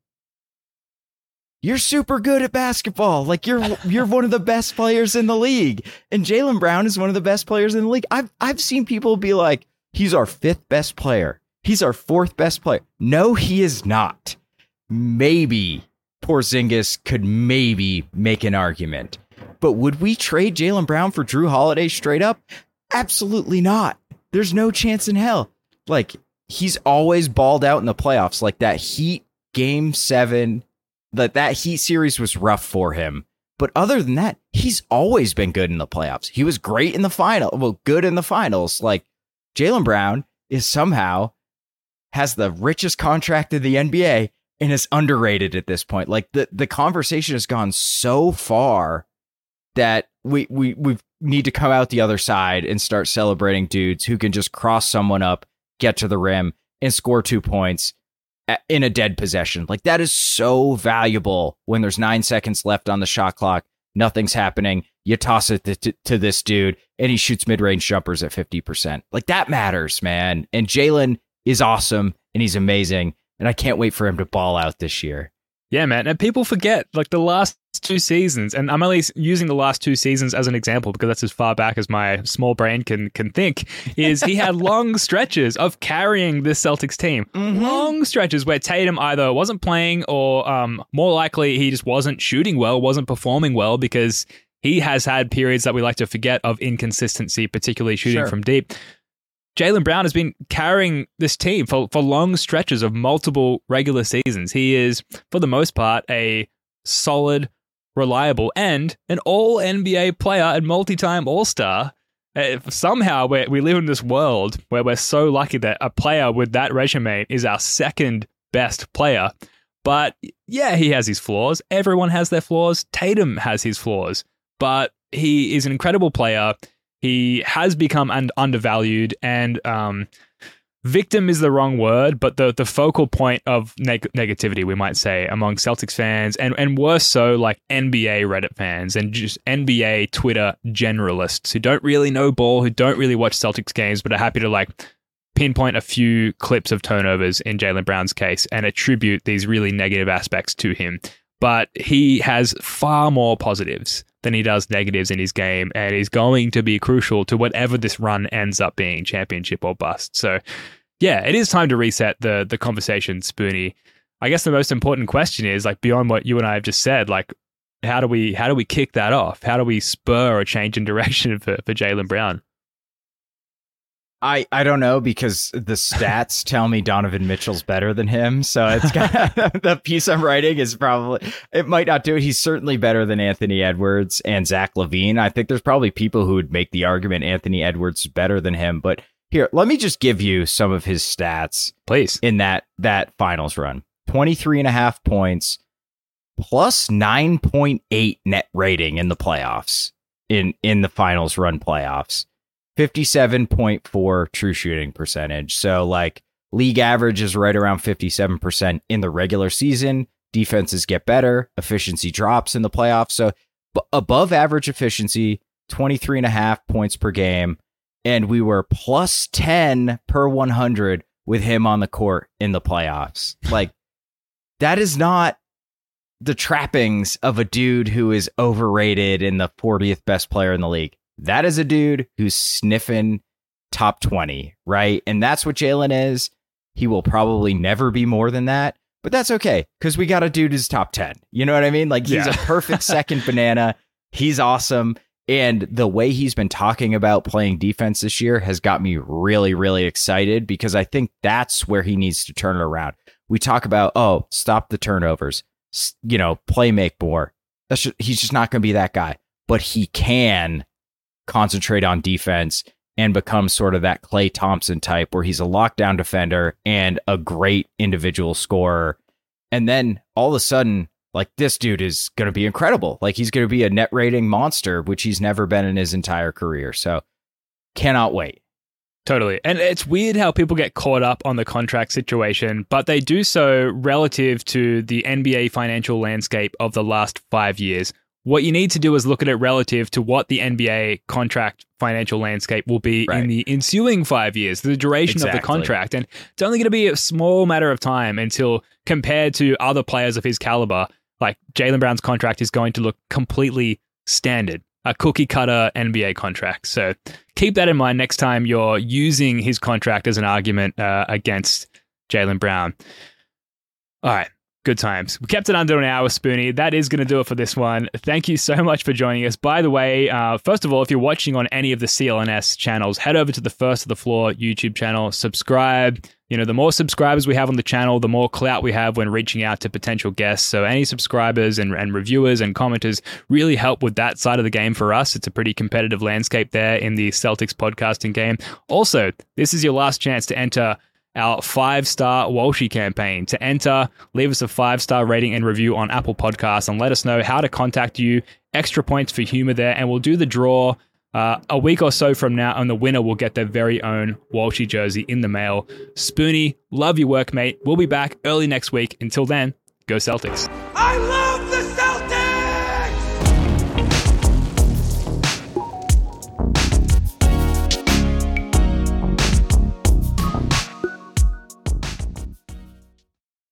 you're super good at basketball. Like you're you're one of the best players in the league. And Jaylen Brown is one of the best players in the league. I've I've seen people be like, he's our fifth best player. He's our fourth best player. No, he is not. Maybe Porzingis could maybe make an argument. But would we trade Jaylen Brown for Jrue Holiday straight up? Absolutely not. There's no chance in hell. Like he's always balled out in the playoffs. Like that Heat game seven, that that Heat series was rough for him. But other than that, he's always been good in the playoffs. He was great in the final. Well, good in the finals. Like Jaylen Brown is somehow has the richest contract in the NBA and is underrated at this point. Like the the conversation has gone so far that we we we need to come out the other side and start celebrating dudes who can just cross someone up get to the rim and score two points in a dead possession. Like that is so valuable when there's nine seconds left on the shot clock. Nothing's happening. You toss it to, to, to this dude and he shoots mid range jumpers at 50%. Like that matters, man. And Jaylen is awesome and he's amazing. And I can't wait for him to ball out this year. Yeah, man. And people forget like the last two seasons, and I'm only using the last two seasons as an example because that's as far back as my small brain can can think. Is he had long stretches of carrying this Celtics team, mm-hmm. long stretches where Tatum either wasn't playing or, um, more likely, he just wasn't shooting well, wasn't performing well because he has had periods that we like to forget of inconsistency, particularly shooting sure. from deep. Jaylen Brown has been carrying this team for, for long stretches of multiple regular seasons. He is, for the most part, a solid, reliable, and an all NBA player and multi time All Star. Uh, somehow we we live in this world where we're so lucky that a player with that resume is our second best player. But yeah, he has his flaws. Everyone has their flaws. Tatum has his flaws, but he is an incredible player. He has become un- undervalued, and um, victim is the wrong word, but the the focal point of neg- negativity, we might say, among Celtics fans, and and worse so, like NBA Reddit fans and just NBA Twitter generalists who don't really know ball, who don't really watch Celtics games, but are happy to like pinpoint a few clips of turnovers in Jaylen Brown's case and attribute these really negative aspects to him. But he has far more positives than he does negatives in his game, and is going to be crucial to whatever this run ends up being, championship or bust. So, yeah, it is time to reset the the conversation, Spoonie. I guess the most important question is like beyond what you and I have just said, like how do we how do we kick that off? How do we spur a change in direction for for Jaylen Brown? I, I don't know because the stats tell me Donovan Mitchell's better than him. So it's kind of, the piece I'm writing is probably it might not do it. He's certainly better than Anthony Edwards and Zach LaVine. I think there's probably people who would make the argument Anthony Edwards is better than him. But here, let me just give you some of his stats. Please. In that that finals run. 23 and a half points plus 9.8 net rating in the playoffs. In in the finals run playoffs. 57.4 true shooting percentage. So like league average is right around 57% in the regular season. Defenses get better, efficiency drops in the playoffs. So above average efficiency, 23 and a half points per game, and we were plus 10 per 100 with him on the court in the playoffs. Like, that is not the trappings of a dude who is overrated and the 40th best player in the league. That is a dude who's sniffing top 20, right? And that's what Jaylen is. He will probably never be more than that, but that's okay because we got a dude who's top 10. You know what I mean? Like he's Yeah. a perfect second banana. He's awesome. And the way he's been talking about playing defense this year has got me really, really excited because I think that's where he needs to turn it around. We talk about, oh, stop the turnovers, you know, play make more. That's just, he's just not going to be that guy, but he can concentrate on defense and become sort of that Klay Thompson type where he's a lockdown defender and a great individual scorer. And then all of a sudden, like this dude is going to be incredible. Like he's going to be a net rating monster, which he's never been in his entire career. So cannot wait. Totally. And it's weird how people get caught up on the contract situation, but they do so relative to the NBA financial landscape of the last five years. What you need to do is look at it relative to what the NBA contract financial landscape will be Right. in the ensuing five years, the duration of the contract. And it's only going to be a small matter of time until, compared to other players of his caliber, like Jaylen Brown's contract is going to look completely standard, a cookie cutter NBA contract. So keep that in mind next time you're using his contract as an argument uh, against Jalen Brown. All right. Good times. We kept it under an hour, Spoonie. That is going to do it for this one. Thank you so much for joining us. By the way, uh, first of all, if you're watching on any of the CLNS channels, head over to the First of the Floor YouTube channel, subscribe. You know, the more subscribers we have on the channel, the more clout we have when reaching out to potential guests. So, any subscribers and, and reviewers and commenters really help with that side of the game for us. It's a pretty competitive landscape there in the Celtics podcasting game. Also, this is your last chance to enter our five star Walshy campaign. To enter, leave us a five star rating and review on Apple Podcasts and let us know how to contact you. Extra points for humor there, and we'll do the draw uh, a week or so from now, and the winner will get their very own Walshy jersey in the mail. Spoonie, love your work, mate. We'll be back early next week. Until then, go Celtics.